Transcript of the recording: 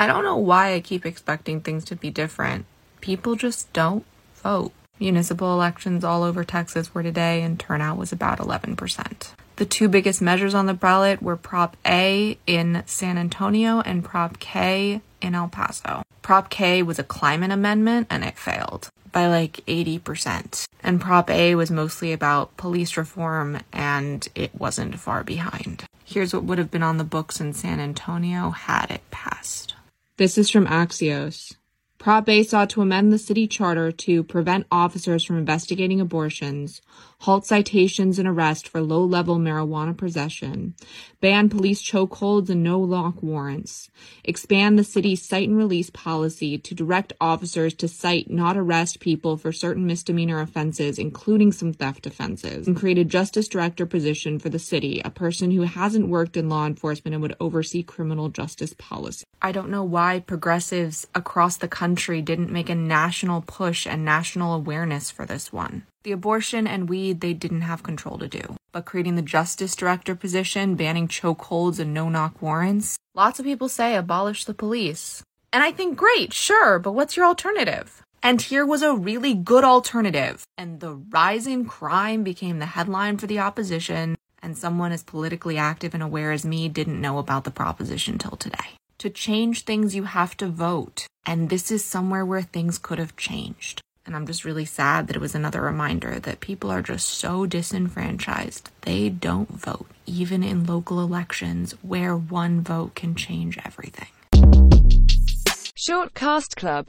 I don't know why I keep expecting things to be different. People just don't vote. Municipal elections all over Texas were today, and turnout was about 11%. The two biggest measures on the ballot were Prop A in San Antonio and Prop K in El Paso. Prop K was a climate amendment and it failed by like 80%. And Prop A was mostly about police reform and it wasn't far behind. Here's what would have been on the books in San Antonio had it passed. This is from Axios. Prop A sought to amend the city charter to prevent officers from investigating abortions, halt citations and arrest for low level marijuana possession, ban police chokeholds and no knock warrants, expand the city's cite and release policy to direct officers to cite, not arrest people for certain misdemeanor offenses, including some theft offenses, and create a justice director position for the city, a person who hasn't worked in law enforcement and would oversee criminal justice policy. I don't know why progressives across the country didn't make a national push and national awareness for this one. The abortion and weed they didn't have control to do. But creating the justice director position, banning chokeholds and no knock warrants, lots of people say abolish the police. And I think great, sure, but what's your alternative? And here was a really good alternative. And the rising crime became the headline for the opposition, and someone as politically active and aware as me didn't know about the proposition till today. To change things, you have to vote. And this is somewhere where things could have changed. And I'm just really sad that it was another reminder that people are just so disenfranchised. They don't vote, even in local elections where one vote can change everything. Short Cast Club